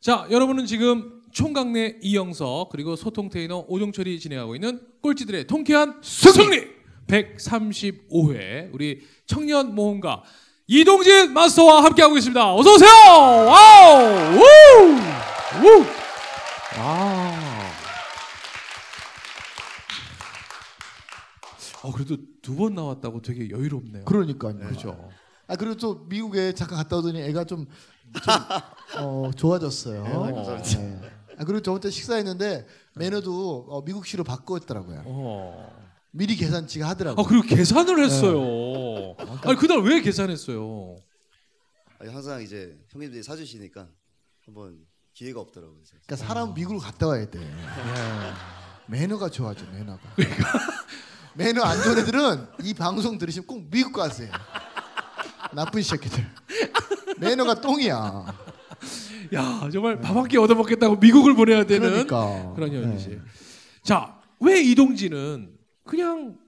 자, 여러분은 지금 총각네 이영석 그리고 소통 테이너 오종철이 진행하고 있는 꼴찌들의 통쾌한 승리 135회 우리 청년 모험가 이동진 마스터와 함께하고 있습니다. 어서 오세요. 와우! 우! 우! 아. 어 그래도 두 번 나왔다고 되게 여유롭네요. 그러니까요. 그렇죠. 아 그리고 또 미국에 잠깐 갔다 오더니 애가 좀, 좀 어, 좋아졌어요. 네. 아 그리고 저번 때 식사했는데 매너도 어, 미국식으로 바꿨더라고요. 어. 미리 계산치가 하더라고요. 아 그리고 계산을 했어요. 아니 그날 왜 계산했어요? 아니, 항상 이제 형님들이 사주시니까 한번 기회가 없더라고요. 그러니까 사람 미국을 갔다 와야 돼. 매너가 좋아져 매너가. 매너 안 좋은 애들은 이 방송 들으시면 꼭 미국 가세요. 나쁜 새끼들. 매너가 똥이야. 야 정말 밥한끼 얻어먹겠다고 미국을 보내야 되는 그러니까. 그런 현실. 네. 자, 왜 이동진은 그냥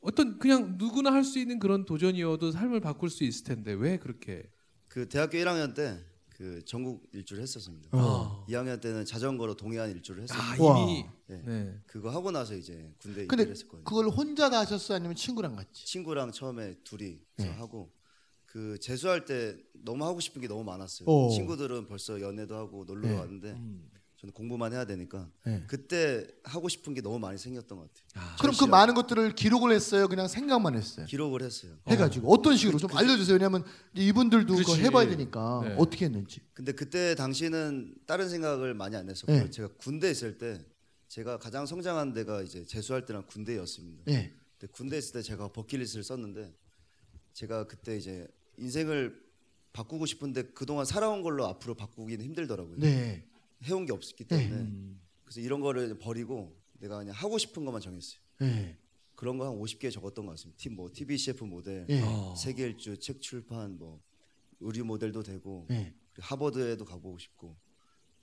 어떤 그냥 누구나 할 수 있는 그런 도전이어도 삶을 바꿀 수 있을 텐데 왜 그렇게? 그 대학교 1학년 때 그 전국 일주를 했었습니다. 어. 2학년 때는 자전거로 동해안 일주를 했었고 아 와. 이미 네. 네. 그거 하고 나서 이제 군대 근데 입대를 했었거든요. 그걸 혼자 다 하셨어요? 아니면 친구랑 같이? 친구랑 처음에 둘이 네. 하고 그 재수할 때 너무 하고 싶은 게 너무 많았어요. 오. 친구들은 벌써 연애도 하고 놀러 네. 왔는데 음. 저는 공부만 해야 되니까 네. 그때 하고 싶은 게 너무 많이 생겼던 것 같아요. 아, 그럼 그. 많은 것들을 기록을 했어요? 그냥 생각만 했어요? 기록을 했어요. 해가지고 어 떤 식으로 좀 알려주세요. 왜냐하면 이분들도 그거 그렇지. 해봐야 되니까 네. 어떻게 했는지. 근데 그때 당시는 다른 생각을 많이 안 했었고요. 네. 제가 군대 있을 때 제가 가장 성장한 데가 이제 재수할 때랑 군대였습니다. 네. 근데 군대 있을 때 제가 버킷리스트를 썼는데 제가 그때 이제 인생을 바꾸고 싶은데 그동안 살아온 걸로 앞으로 바꾸기는 힘들더라고요. 네. 해온 게 없었기 네. 때문에 음. 그래서 이런 거를 버리고 내가 그냥 하고 싶은 것만 정했어요. 네. 그런 거 한 50개 적었던 것 같습니다. 팀 뭐 TV CF 모델, 네. 어. 세계 일주, 책 출판, 뭐 의류 모델도 되고 네. 하버드에도 가보고 싶고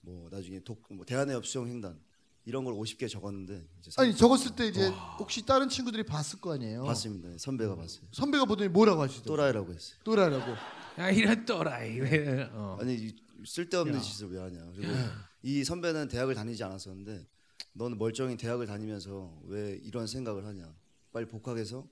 뭐 나중에 독, 뭐 대한해협 수영 횡단 이런 걸 50개 적었는데 이제 선- 아니 적었을 때 이제 혹시 다른 친구들이 봤을 거 아니에요? 봤습니다. 선배가 봤어요. 선배가 보더니 뭐라고 하시더라고요? 또라이라고 했어요. 또라이라고. 야 이런 또라이. 왜, 어. 아니 이 쓸데없는 야. 짓을 왜 하냐. 그리고 이 선배는 대학을 다니지 않았었는데 너는 멀쩡히 대학을 다니면서 왜 이런 생각을 하냐. 빨리 복학해서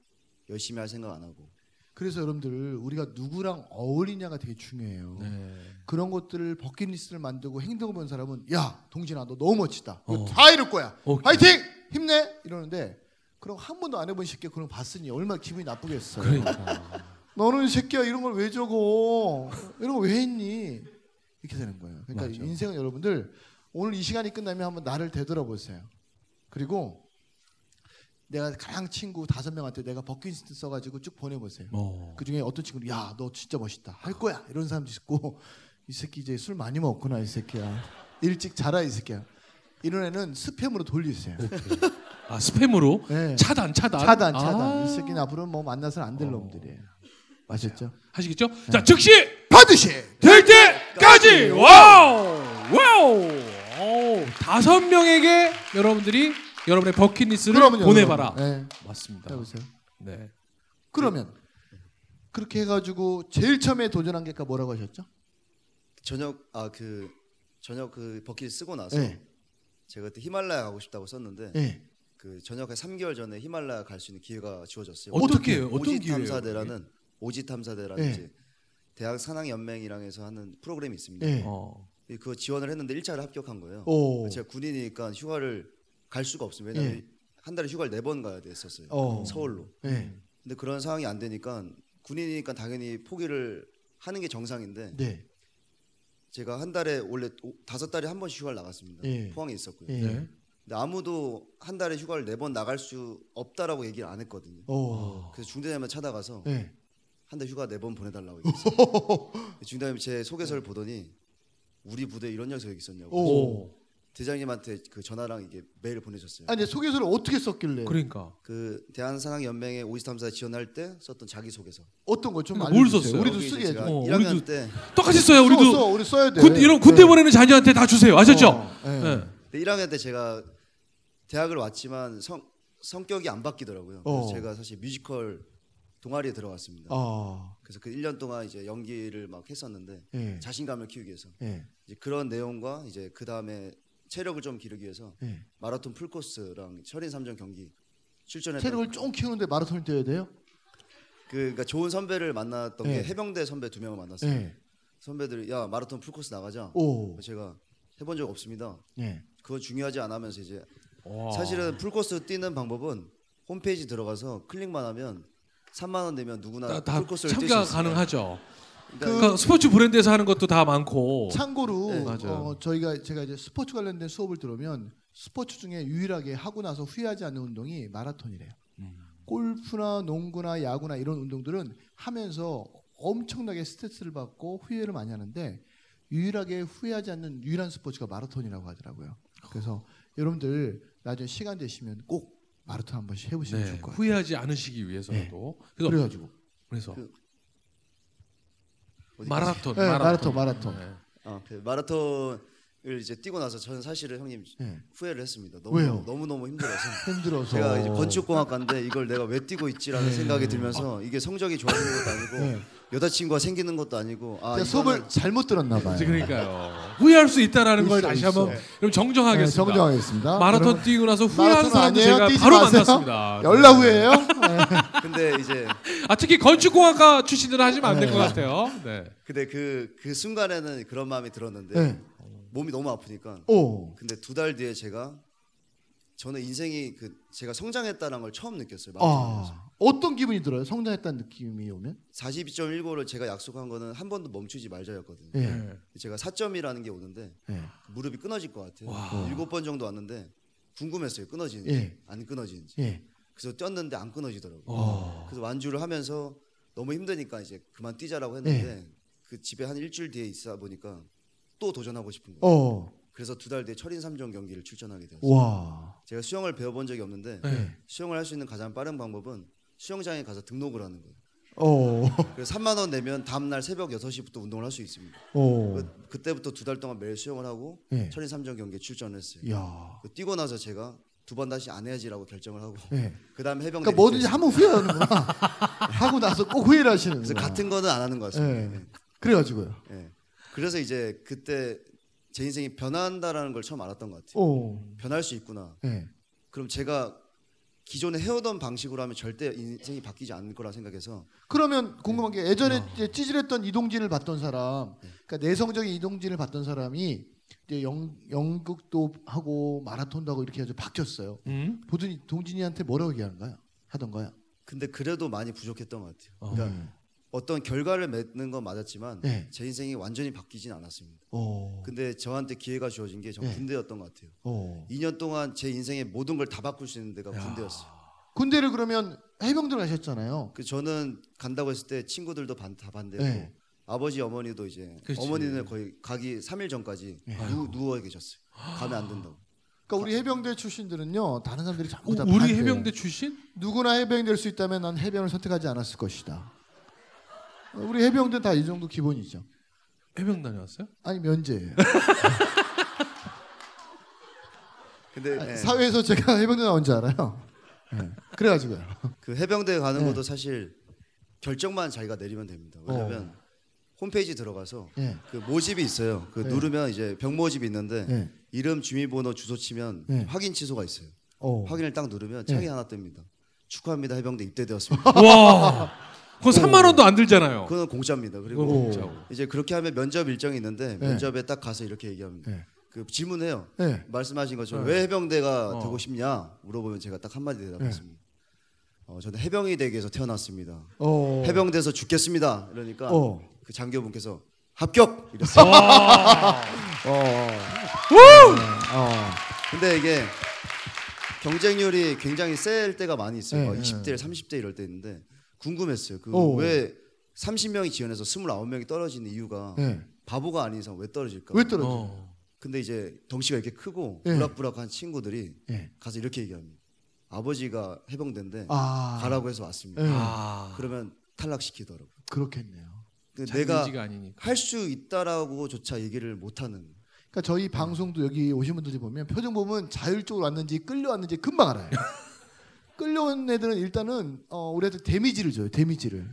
열심히 할 생각 안 하고. 그래서 여러분들 우리가 누구랑 어울리냐가 되게 중요해요. 네. 그런 것들을 버킷리스트를 만들고 행동을 본 사람은 야 동진아 너 너무 멋지다. 어. 다 이럴 거야. 오케이. 파이팅 힘내 이러는데 그럼 한 번도 안 해본 새끼 그런 거 봤으니 얼마나 기분이 나쁘겠어. 그러니까. 너는 이 새끼야 이런 걸 왜 적어? 이런 거 왜 했니? 이렇게 되는 거예요. 그러니까 맞아. 인생은 여러분들 오늘 이 시간이 끝나면 한번 나를 되돌아보세요. 그리고 내가 가장 친구 다섯 명한테 내가 버킷리스트 써가지고 쭉 보내보세요. 어. 그 중에 어떤 친구는 야 너 진짜 멋있다 할 거야 이런 사람도 있고 이 새끼 이제 술 많이 먹구나 이 새끼야 일찍 자라 이 새끼야 이런 애는 스팸으로 돌리세요. 아 스팸으로 네. 차단 차단. 차단 차단 아. 이 새끼는 앞으로 뭐 만나서는 안될 어. 놈들이에요. 아셨죠? 하시겠죠? 네. 자 즉시 반드시 될 때까지 와우 와우 오, 다섯 명에게 여러분들이 여러분의 버킷리스트를 보내봐라. 네. 맞습니다 해보세요. 네 그러면 그렇게 해가지고 제일 처음에 도전한 게 아까 뭐라고 하셨죠? 저녁 아 그 저녁 그 버킷 쓰고 나서 네. 제가 그때 히말라야 가고 싶다고 썼는데 네. 그 저녁에 3개월 전에 히말라야 갈 수 있는 기회가 주어졌어요. 어떻게 해요? 어떤 오지 기회예요? 탐사대라는 오지 탐사대라는 네. 이제 대학 산학 연맹이랑 해서 하는 프로그램이 있습니다. 네. 어. 그거 지원을 했는데 1차를 합격한 거예요. 오. 제가 군인이니까 휴가를 갈 수가 없어요. 왜냐면 네. 한 달에 휴가를 네 번 가야 됐었어요. 어. 서울로. 네. 근데 그런 상황이 안 되니까 군인이니까 당연히 포기를 하는 게 정상인데 네. 제가 한 달에 원래 오- 다섯 달에 한 번씩 휴가를 나갔습니다. 예. 포항에 있었고요. 예. 네. 근데 아무도 한 달에 휴가를 네 번 나갈 수 없다라고 얘기를 안 했거든요. 오. 그래서 중대장님 찾아가서 네. 한달 휴가 네 번 보내달라고 얘기했어요. 중대장님 제 소개서를 보더니 우리 부대에 이런 녀석이 있었냐고. 오. 대장님한테 그 전화랑 이게 메일을 보내셨어요. 아니 소개서를 어떻게 썼길래? 그러니까 그 대한산학연맹에 오지탐사 지원할 때 썼던 자기소개서. 어떤 거 좀 그러니까 뭘 알려주세요. 썼어요? 우리도 이제 쓰게 제가 해줘. 어, 1학년 우리도 때 똑같이 써요 우리도 써, 써, 우리 써야 돼. 군, 이런 군대 네. 보내는 자녀한테 다 주세요 아셨죠? 어, 네. 네. 근데 1학년 때 제가 대학을 왔지만 성 성격이 안 바뀌더라고요. 그래서 어. 제가 사실 뮤지컬 동아리에 들어갔습니다. 아, 그래서 그 1년 동안 이제 연기를 막 했었는데 예, 자신감을 키우기 위해서 예, 이제 그런 내용과 이제 그 다음에 체력을 좀 기르기 위해서 예. 마라톤 풀코스랑 철인 3종 경기 출전했던 체력을 좀 키우는데 마라톤을 뛰어야 돼요? 그 그러니까 좋은 선배를 만났던 예. 게 해병대 선배 두 명을 만났어요. 예. 선배들이 야 마라톤 풀코스 나가자. 오, 제가 해본 적 없습니다. 예. 그거 중요하지 않으면서 이제 와. 사실은 풀코스 뛰는 방법은 홈페이지 들어가서 클릭만 하면 3만 원 내면 누구나 다, 다 풀코스를 뛸수 참가 있어요. 가능하죠. 그러니까 그러니까 스포츠 브랜드에서 하는 것도 다 많고. 참고로 네, 맞아요. 어, 저희가 제가 이제 스포츠 관련된 수업을 들으면 스포츠 중에 유일하게 하고 나서 후회하지 않는 운동이 마라톤이래요. 음. 골프나 농구나 야구나 이런 운동들은 하면서 엄청나게 스트레스를 받고 후회를 많이 하는데 유일하게 후회하지 않는 유일한 스포츠가 마라톤이라고 하더라고요. 그래서 여러분들 나중에 시간 되시면 꼭 마라톤 한 번씩 해보시면 네, 좋을 것 같아요. 후회하지 않으시기 위해서라도. 그래서 그래가지고 그래서 그- 마라톤, 네, 마라톤, 마라톤. 네. 아, 그 마라톤을 이제 뛰고 나서 저는 사실은 형님 네. 후회를 했습니다. 너무 왜요? 너무 너무 힘들어서. 힘들어서 제가 이제 건축공학과인데 이걸 내가 왜 뛰고 있지라는 네. 생각이 들면서 이게 성적이 좋아지는 것도 아니고 네. 여자친구가 생기는 것도 아니고 아 이거는 수업을 잘못 들었나 봐요. 그러니까요. 후회할 수 있다라는 걸 있어, 다시 있어. 한번 그럼 네, 정정하겠습니다. 정정하겠습니다. 마라톤 뛰고 나서 후회하는 마라톤 사람들 아니에요? 제가 바로 마세요. 만났습니다. 연락 후에요? 네. 근데 이제 아 특히 건축공학과 출신들은 하시면 안 될것 같아요. 네. 근데 그그 순간에는 그런 마음이 들었는데 네. 몸이 너무 아프니까 오. 근데 두 달 뒤에 제가 저는 인생이 그 제가 성장했다는 걸 처음 느꼈어요. 아. 어떤 기분이 들어요? 성장했다는 느낌이 오면? 42.15를 제가 약속한 거는 한 번도 멈추지 말자였거든요. 예. 네. 제가 4점이라는 게 오는데 예. 무릎이 끊어질 것 같아요. 와. 일곱 번 정도 왔는데 궁금했어요. 끊어지는지 예. 안 끊어지는지. 예. 그래서 뛰었는데 안 끊어지더라고요. 어. 그래서 완주를 하면서 너무 힘드니까 이제 그만 뛰자라고 했는데 네. 그 집에 한 일주일 뒤에 있어 보니까 또 도전하고 싶은 거예요. 어. 그래서 두 달 뒤에 철인 3종 경기를 출전하게 되었어요. 와. 제가 수영을 배워본 적이 없는데 네. 수영을 할 수 있는 가장 빠른 방법은 수영장에 가서 등록을 하는 거예요. 어. 그래서 3만 원 내면 다음 날 새벽 6시부터 운동을 할 수 있습니다. 어. 그, 그때부터 두 달 동안 매일 수영을 하고 예. 철인 3종 경기에 출전을 했어요. 야. 그 뛰고 나서 제가 두 번 다시 안 해야지라고 결정을 하고 예. 그다음에 해병대 그러니까 뭐든지. 하면 후회하는구나. 하고 나서 꼭 후회를 하시는 그래서. 같은 거는 안 하는 것 같습니다. 예. 예. 그래 가지고요. 예. 그래서 이제 그때 제 인생이 변한다라는 걸 처음 알았던 것 같아요. 오. 변할 수 있구나. 예. 그럼 제가 기존에 해오던 방식으로 하면 절대 인생이 바뀌지 않을 거라 생각해서 그러면 궁금한 게 네. 예전에 이제 찌질했던 이동진을 봤던 사람, 그러니까 내성적인 이동진을 봤던 사람이 이제 영, 연극도 하고 마라톤도 하고 이렇게 해서 바뀌었어요. 음? 보더니 동진이한테 뭐라고 얘기하는가요? 하던가요? 근데 그래도 많이 부족했던 것 같아요. 어. 그러니까 어떤 결과를 맺는 건 맞았지만 네. 제 인생이 완전히 바뀌진 않았습니다. 오. 근데 저한테 기회가 주어진 게전 네. 군대였던 것 같아요. 오. 2년 동안 제 인생의 모든 걸 다 바꿀 수 있는 데가 야. 군대였어요. 군대를 그러면 해병들 가셨잖아요. 그 저는 간다고 했을 때 친구들도 반, 다 반대고 네. 아버지 어머니도 이제 그치. 어머니는 거의 가기 3일 전까지 네. 누, 누워 계셨어요. 가면 안 된다고. 그러니까 우리 해병대 출신들은요, 다른 사람들이 전부 다 우리 반대예요. 해병대 출신? 누구나 해병이 될 수 있다면 난 해병을 선택하지 않았을 것이다. 어, 우리 해병대 다 이 정도 기본이죠. 해병 다녀왔어요? 아니 면제예요. 근데 아니, 예, 사회에서 제가 해병대 나온 줄 알아요. 예. 그래가지고요. 그 해병대 가는 네. 것도 사실 결정만 자기가 내리면 됩니다. 왜냐면 홈페이지 들어가서 예. 그 모집이 있어요. 그 네. 누르면 이제 병 모집이 있는데 예. 이름, 주민번호, 주소 치면 네. 확인 취소가 있어요. 어. 확인을 딱 누르면 네. 창이 하나 뜹니다. 축하합니다. 해병대 입대되었습니다. 와. 그건 3만 원도 안 들잖아요. 그건 공짜입니다. 그리고 그건 오. 공짜고. 이제 그렇게 하면 면접 일정이 있는데 네. 면접에 딱 가서 이렇게 얘기합니다. 네. 그 질문해요. 예. 말씀하신 것처럼 네. 왜 해병대가 어. 되고 싶냐 물어보면 제가 딱 한마디 네. 대답했습니다. 어, 저는 해병이 되기 위해서 태어났습니다. 어. 해병대에서 죽겠습니다. 이러니까 어. 그 장교분께서 합격 이랬어요. 어. 어. 근데 이게 경쟁률이 굉장히 셀 때가 많이 있어요. 네, 막 네. 20대, 30대 이럴 때 있는데 궁금했어요. 어. 그왜 30명이 지원해서 29명이 떨어지는 이유가 예. 바보가 아닌 이상 왜 떨어질까? 왜 떨어져? 어. 근데 이제 덩치가 이렇게 크고 네. 부락부락한 친구들이 예. 가서 이렇게 얘기합니다. 아버지가 해병대인데 아. 가라고 해서 왔습니다. 예. 아. 그러면 탈락시키더라고 요. 그렇겠네요. 내가 의지가 아니니까. 할 수 있다라고조차 얘기를 못하는. 그러니까 저희 방송도 여기 오신 분들이 보면 표정 보면 자율적으로 왔는지 끌려왔는지 금방 알아요. 끌려온 애들은 일단은 어, 우리한테 데미지를 줘요. 데미지를.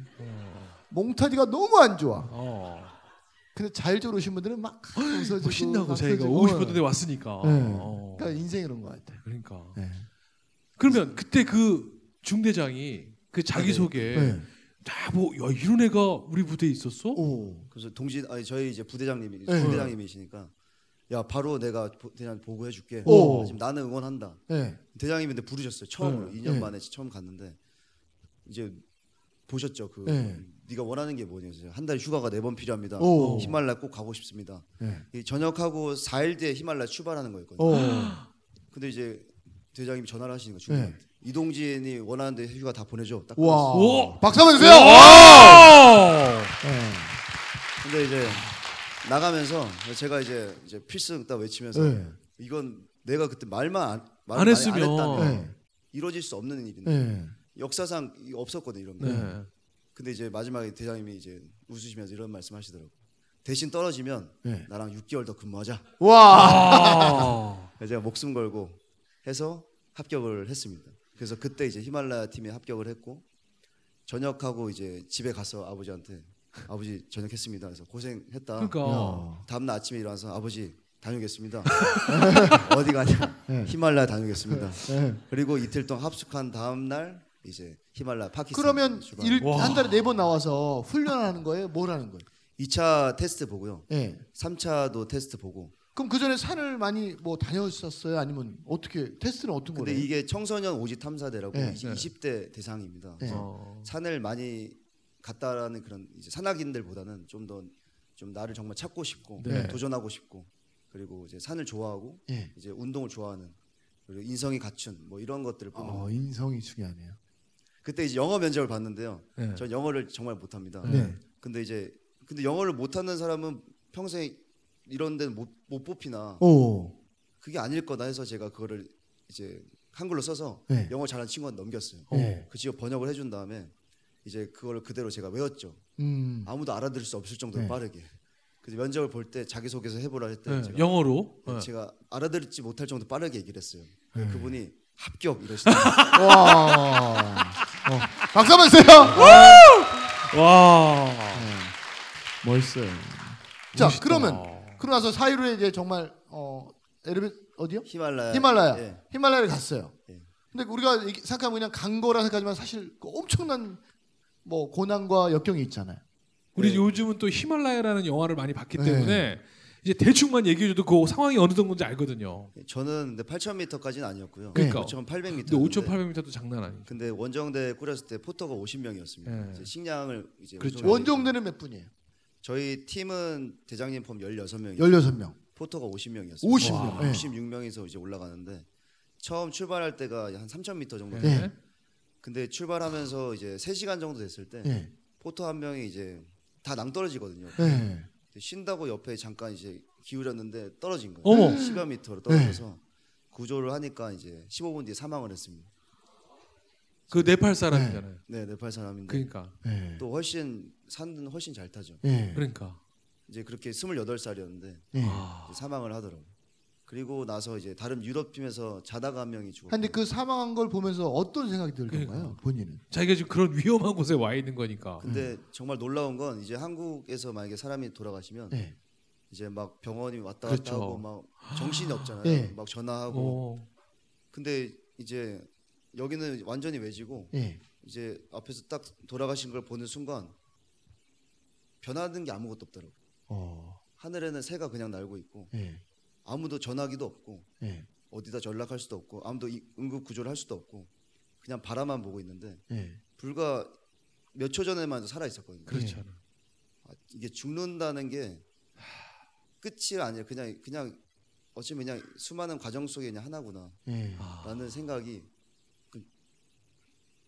몽타디가 너무 안 좋아. 어. 근데 잘 졸으신 분들은 막 웃어주고 뭐 신나고 막 자기가. 오고 싶었는데 왔으니까. 네. 어. 그러니까 인생이 그런 것 같아. 그러니까. 네. 그러면 그때 그 중대장이 그 자기 소개 네. 다뭐 야, 이런 애가 우리 부대에 있었어? 오. 그래서 동지 아니 저희 이제 부대장님이 네. 부대장님이시니까 야 바로 내가 보- 대장 보고해 줄게. 오. 지금 나는 응원한다. 네. 대장님이 근데 부르셨어요. 처음으로 네. 2년 네. 만에 처음 갔는데 이제 보셨죠. 그 네. 네가 원하는 게 뭐냐. 한 달 휴가가 네 번 필요합니다. 오. 히말라야 꼭 가고 싶습니다. 네. 이 전역하고 4일 뒤에 히말라야 출발하는 거였거든요. 오. 근데 이제 대장님이 전화를 하시는 거 네. 중요한테 이동진이 원하는데 휴가 다 보내줘. 딱 와. 오. 박수 한번 주세요. 와! 네. 근데 이제 나가면서 제가 이제 이제 필승 딱 외치면서 네. 이건 내가 그때 말만 안, 말을 안 했으면. 했다면 네. 이루어질 수 없는 일인데 네. 역사상 이거 없었거든요 이런 거. 네. 근데 이제 마지막에 대장님이 이제 웃으시면서 이런 말씀하시더라고. 대신 떨어지면 네. 나랑 6개월 더 근무하자. 와. 아. 그래서 제가 목숨 걸고 해서 합격을 했습니다. 그래서 그때 이제 히말라야 팀에 합격을 했고 전역하고 이제 집에 가서 아버지한테 아버지 전역했습니다. 그래서 고생했다. 그러니까 야. 다음 날 아침에 일어나서 아버지 다녀오겠습니다. 어디 가냐? 네. 히말라야 다녀오겠습니다. 네. 그리고 이틀 동안 합숙한 다음 날 이제 히말라야 파키스탄 그러면. 일, 와. 한 달에 네 번 나와서 훈련하는 거예요? 뭘 하는 거예요? 2차 테스트 보고요. 네. 3차도 테스트 보고. 그럼 그 전에 산을 많이 뭐 다녔었어요? 아니면 어떻게 테스트는 어떤 근데 거예요? 이게 청소년 오지 탐사대라고 네. 20, 대 대상입니다. 네. 어. 산을 많이 갔다라는 그런 이제 산악인들보다는 좀 더 좀 나를 정말 찾고 싶고 네. 도전하고 싶고 그리고 이제 산을 좋아하고 예. 이제 운동을 좋아하는 그리고 인성이 갖춘 뭐 이런 것들을 보는 어, 인성이 중요하네요. 그때 이제 영어 면접을 봤는데요. 네. 전 영어를 정말 못합니다. 네. 근데 이제 근데 영어를 못하는 사람은 평생 이런 데는 못, 못 뽑히나 오. 그게 아닐 거다 해서 제가 그거를 이제 한글로 써서 네. 영어 잘하는 친구한테 넘겼어요. 네. 그 직업 번역을 해준 다음에 이제 그거를 그대로 제가 외웠죠. 음. 아무도 알아들을 수 없을 정도로 네. 빠르게. 그래서 면접을 볼 때 자기 소개서 해보라 했더니 네. 제가, 영어로. 네. 제가 알아들지 못할 정도 빠르게 얘기를 했어요. 네. 그분이 합격 이러시더라고요. 와. 어. 박수 한번 주세요. 와. 멋있어요. 자, 멋있다. 그러면 그러고 나서 사이로에 이제 정말 어 에르베 어디요? 히말라야. 히말라야. 예. 히말라야를 갔어요. 예. 근데 우리가 생각하면 그냥 간 거라 생각하지만 사실 그 엄청난 뭐 고난과 역경이 있잖아요. 우리 네. 요즘은 또 히말라야라는 영화를 많이 봤기 네. 때문에 이제 대충만 얘기해줘도 그 상황이 어느 정도인지 알거든요. 저는 근데 8,000m까지는 아니었고요. 그러니까. 5,800m. 근데 5,800m도 장난 아니죠. 근데 원정대 꾸렸을 때 포터가 50명이었습니다. 네. 이제 식량을 이제 그렇죠. 원정대는 몇 분이에요? 저희 팀은 대장님 포함 16명이요. 16명. 포터가 50명이었어요. 50명. 네. 66명이서 이제 올라가는데 처음 출발할 때가 한 3,000m 정도. 네. 근데 출발하면서 이제 3시간 정도 됐을 때 네. 포터 한 명이 이제 다 낭떨어지거든요. 네. 쉰다고 옆에 잠깐 이제 기울였는데 떨어진 거예요. 어머. 10여 미터로 떨어져서 구조를 하니까 이제 15분 뒤에 사망을 했습니다. 그 네팔 사람이잖아요. 네, 네팔 사람인데 그러니까. 네. 또 훨씬 산은 훨씬 잘 타죠. 네. 그러니까. 이제 그렇게 28살이었는데 네. 아. 사망을 하더라고. 그리고 나서 이제 다른 유럽 팀에서 자다가 한 명이 죽었고. 근데 그 사망한 걸 보면서 어떤 생각이 들던가요? 그러니까. 본인은? 자기가 지금 그런 위험한 곳에 와 있는 거니까. 근데 정말 놀라운 건 이제 한국에서 만약에 사람이 돌아가시면 네. 이제 막 병원이 왔다 갔다 그렇죠. 하고 막 정신이 없잖아요. 네. 막 전화하고. 어. 근데 이제 여기는 완전히 외지고 네. 이제 앞에서 딱 돌아가신 걸 보는 순간 변하는 게 아무것도 없더라고. 어. 하늘에는 새가 그냥 날고 있고 네. 아무도 전화기도 없고 네. 어디다 연락할 수도 없고 아무도 이- 응급 구조를 할 수도 없고 그냥 바라만 보고 있는데 네. 불과 몇 초 전에만 해도 살아 있었거든요. 그렇잖아. 아, 이게 죽는다는 게 끝이 아니라 그냥 그냥 어쩌면 그냥 수많은 과정 속에 그냥 하나구나라는 네. 아. 생각이 그,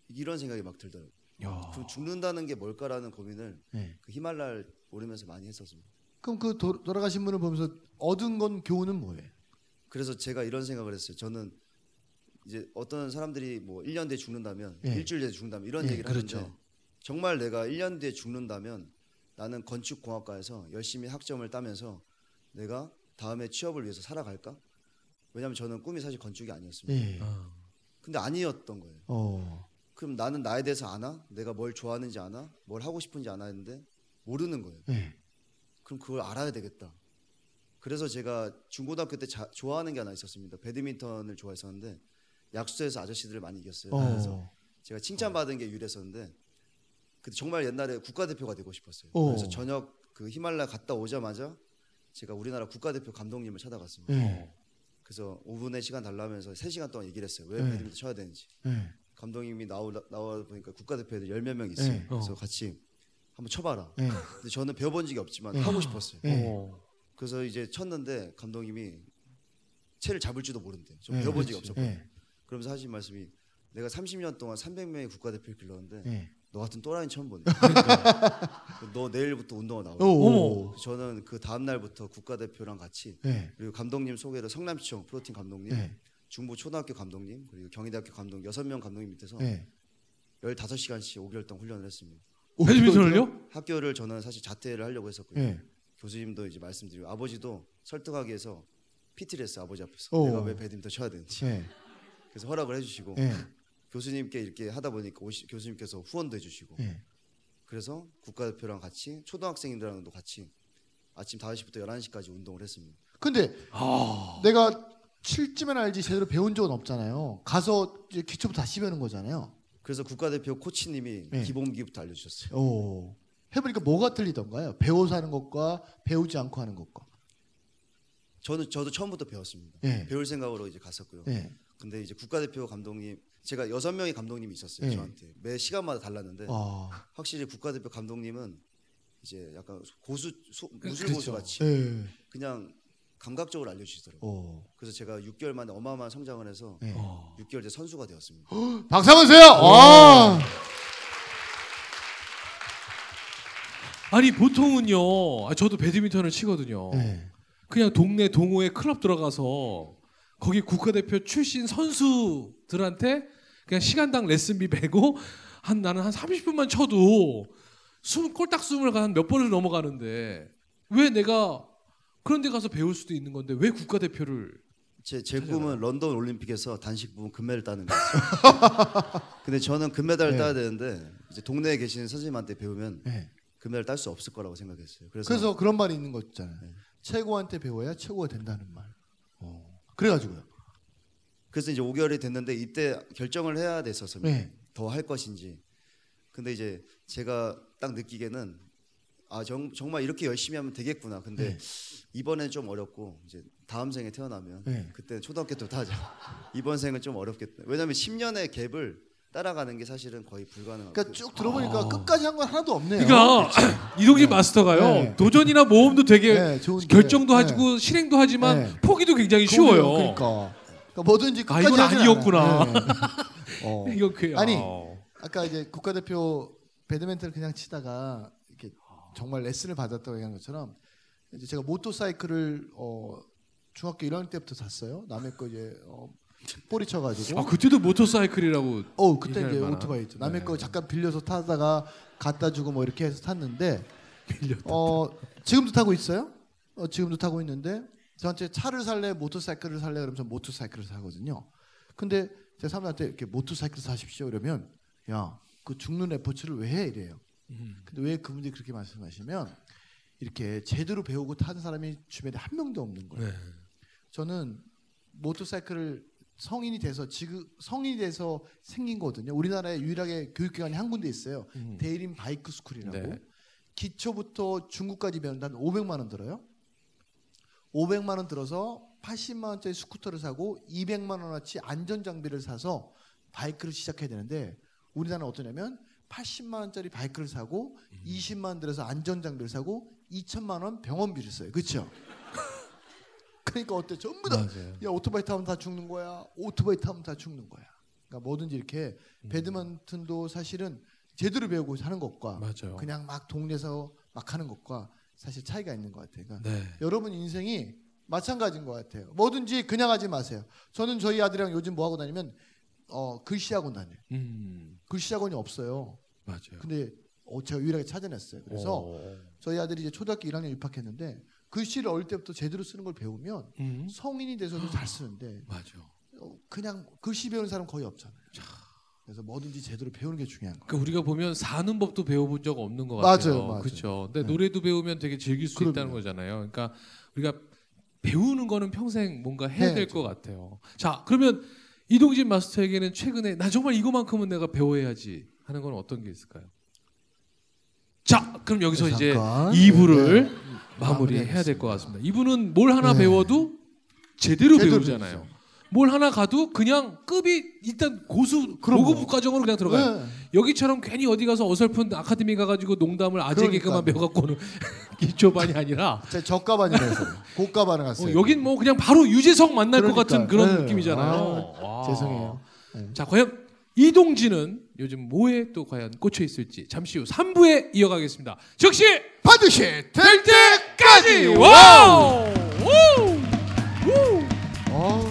이런 생각이 막 들더라고요. 야. 그 죽는다는 게 뭘까라는 고민을 네. 그 히말라야를 오르면서 많이 했었습니다. 그럼 그 도, 돌아가신 분을 보면서 얻은 건 교훈은 뭐예요? 그래서 제가 이런 생각을 했어요. 저는 이제 어떤 사람들이 뭐 1년 뒤에 죽는다면 예. 일주일 뒤에 죽는다면 이런 예, 얘기를 그렇죠. 하는데 정말 내가 1년 뒤에 죽는다면 나는 건축공학과에서 열심히 학점을 따면서 내가 다음에 취업을 위해서 살아갈까? 왜냐하면 저는 꿈이 사실 건축이 아니었습니다. 네. 아. 근데 아니었던 거예요. 어. 그럼 나는 나에 대해서 아나? 내가 뭘 좋아하는지 아나? 뭘 하고 싶은지 아나 했는데 모르는 거예요. 네. 그럼 그걸 알아야 되겠다. 그래서 제가 중고등학교 때 자- 좋아하는 게 하나 있었습니다. 배드민턴을 좋아했었는데 약수에서 아저씨들을 많이 이겼어요. 그래서 어. 제가 칭찬받은 게 유래였었는데 그때 정말 옛날에 국가대표가 되고 싶었어요. 어. 그래서 저녁 그 히말라야 갔다 오자마자 제가 우리나라 국가대표 감독님을 찾아갔습니다. 네. 그래서 5분의 시간 달라면서 3시간 동안 얘기를 했어요. 왜 네. 배드민턴 쳐야 되는지. 네. 감독님이 나오, 나와 보니까 국가대표 애들 열몇 명 있어요. 네. 그래서 같이 한번 쳐봐라. 네. 근데 저는 배워본 적이 없지만 네. 하고 싶었어요. 네. 어. 그래서 이제 쳤는데 감독님이 채를 잡을 줄도 모른대. 좀 네, 배워본 적이. 없었고. 네. 그러면서 하신 말씀이 내가 30년 동안 300명의 국가대표를 길렀는데 네. 너 같은 또라이는 처음 본다. 너 내일부터 운동화 나오고. 오. 저는 그 다음 날부터 국가대표랑 같이 네. 그리고 감독님 소개로 성남시청 프로팀 감독님, 네. 중부 초등학교 감독님, 그리고 경희대학교 감독 여섯 명 감독님 밑에서 네. 15시간씩 5개월 동안 훈련을 했습니다. 배드민턴을요? 학교를 저는 사실 자퇴를 하려고 했었거든요. 네. 교수님도 이제 말씀드리고 아버지도 설득하기 위해서 PT를 했어요 아버지 앞에서 오. 내가 왜 배드민턴 쳐야 되는지 네. 그래서 허락을 해주시고 네. 교수님께 이렇게 하다 보니까 오시, 교수님께서 후원도 해주시고 네. 그래서 국가대표랑 같이 초등학생들랑도 같이 아침 5시부터 11시까지 운동을 했습니다. 근데 아. 내가 칠지만 알지 제대로 배운 적은 없잖아요. 가서 이제 기초부터 다시 배우는 거잖아요. 그래서 국가대표 코치님이 네. 기본기부터 알려주셨어요. 오. 해보니까 뭐가 틀리던가요? 배워서 하는 것과 배우지 않고 하는 것과. 저는 저도 처음부터 배웠습니다. 네. 배울 생각으로 이제 갔었고요. 네. 근데 이제 국가대표 감독님 제가 여섯 명의 감독님이 있었어요 네. 저한테 매 시간마다 달랐는데 아. 확실히 국가대표 감독님은 이제 약간 고수 소, 무술 그렇죠. 고수 같이 네. 그냥 감각적으로 알려주시더라고요. 오. 그래서 제가 6개월 만에 어마어마한 성장을 해서 네. 어. 6개월 제 선수가 되었습니다. 박수 한번 주세요. 와. 아니 보통은요. 아, 저도 배드민턴을 치거든요. 네. 그냥 동네 동호회 클럽 들어가서 거기 국가대표 출신 선수들한테 그냥 시간당 레슨비 매고 한 나는 한 30분만 쳐도 숨 꼴딱 숨을 한 몇 번을 넘어가는데 왜 내가 그런 데 가서 배울 수도 있는 건데 왜 국가대표를 제, 제 꿈은 런던 올림픽에서 단식 부분 금메달 따는 거였어요. 근데 저는 금메달을 네. 따야 되는데 이제 동네에 계시는 선생님한테 배우면 네. 금메달 딸 수 없을 거라고 생각했어요. 그래서, 그래서 그런 말이 있는 거 있잖아요. 최고한테 배워야 최고가 된다는 말. 어. 그래가지고요. 그래서 이제 5개월이 됐는데 이때 결정을 해야 됐었습니다. 네. 더할 것인지. 근데 이제 제가 딱 느끼기에는 아 정, 정말 이렇게 열심히 하면 되겠구나. 근데 네. 이번엔 좀 어렵고 이제 다음 생에 태어나면 네. 그때 초등학교 때부터 하자. 이번 생은 좀 어렵겠다. 왜냐하면 10년의 갭을 따라가는 게 사실은 거의 불가능하고. 그러니까 쭉 들어보니까 끝까지 한 건 하나도 없네요. 그러니까 이동진 마스터가요 네. 도전이나 모험도 되게 네. 결정도 네. 하고 실행도 하지만 네. 포기도 굉장히 쉬워요. 그러니까. 그러니까 뭐든지 아, 끝까지 이건 하진 아니었구나. 않아요. 네. 어. 이거 그 아니, 어. 아까 이제 국가대표 배드민턴을 그냥 치다가 정말 레슨을 받았다고 얘기한 것처럼 이제 제가 모터사이클을 어, 중학교 1학년 때부터 탔어요. 남의 거 이제 어, 뽀리 쳐가지고. 아 그때도 모터사이클이라고 어 그때 이제 만한? 오토바이 있죠. 남의 네. 거 잠깐 빌려서 타다가 갖다 주고 뭐 이렇게 해서 탔는데 빌렸다. 어 지금도 타고 있어요. 어 지금도 타고 있는데 저한테 차를 살래 모터사이클을 살래 그러면 전 모터사이클을 사거든요. 근데 제가 사람들한테 이렇게 모터사이클 사십시오 이러면 야 그 죽는 스포츠를 왜 해 이래요. 음. 근데 왜 그분들이 그렇게 말씀하시면 이렇게 제대로 배우고 타는 사람이 주변에 한 명도 없는 거예요. 네. 저는 모터사이클을 성인이 돼서 지금 성인이 돼서 생긴 거거든요. 우리나라에 유일하게 교육기관이 한 군데 있어요. 음. 대림 바이크 스쿨이라고. 네. 기초부터 중급까지 배운다면 500만 원 들어요. 500만 원 들어서 80만 원짜리 스쿠터를 사고 200만 원어치 안전 장비를 사서 바이크를 시작해야 되는데 우리나라는 어떠냐면 80만 원짜리 바이크를 사고 음. 20만 원 들어서 안전 장비를 사고 2천만 원 병원비를 써요. 그렇죠? 그러니까 어때? 전부 다 맞아요. 야 오토바이 타면 다 죽는 거야. 오토바이 타면 다 죽는 거야. 그러니까 뭐든지 이렇게 음. 배드민턴도 사실은 제대로 배우고 하는 것과 맞아요. 그냥 막 동네에서 막 하는 것과 사실 차이가 있는 것 같아요. 그러니까 네. 여러분 인생이 마찬가지인 것 같아요. 뭐든지 그냥 하지 마세요. 저는 저희 아들이랑 요즘 뭐 하고 다니면 어, 글씨 학원 다녀요. 음. 글씨 학원이 없어요. 맞아요. 근데 어, 제가 유일하게 찾아냈어요. 그래서 어. 저희 아들이 이제 초등학교 1학년 입학했는데 글씨를 어릴 때부터 제대로 쓰는 걸 배우면 음. 성인이 돼서도 잘 쓰는데 맞아. 어, 그냥 글씨 배우는 사람 거의 없잖아요. 그래서 뭐든지 제대로 배우는 게 중요한 거예요. 그러니까 우리가 보면 사는 법도 배워본 적 없는 것 맞아요, 같아요. 맞아요. 그렇죠. 근데 네. 노래도 배우면 되게 즐길 수 그럼요. 있다는 거잖아요. 그러니까 우리가 배우는 거는 평생 뭔가 해야 될 해야죠. 것 같아요. 자, 그러면 이동진 마스터에게는 최근에 나 정말 이거만큼은 내가 배워야지 하는 건 어떤 게 있을까요? 자, 그럼 여기서 이제 잠깐. 2부를 네, 마무리해야 될 것. 같습니다. 이분은 뭘 하나 네. 배워도 제대로, 제대로 배우잖아요. 뭘 하나 가도 그냥 급이 일단 고수. 고급 과정으로 그냥 들어가요. 네. 여기처럼 괜히 어디 가서 어설픈 아카데미 가가지고 농담을 아재 개그만. 배워갖고는 기초반이 아니라 제 저가반이라서 고가반을 갔어요. 어, 여긴 뭐 그냥 바로 유재석 만날 것 같은. 그런 네. 느낌이잖아요. 와. 죄송해요. 네. 자 과연 이동진은 요즘 뭐에 또 과연 꽂혀 있을지 잠시 후 3부에 이어가겠습니다. 즉시 반드시 될 때까지 와우! 우! 우!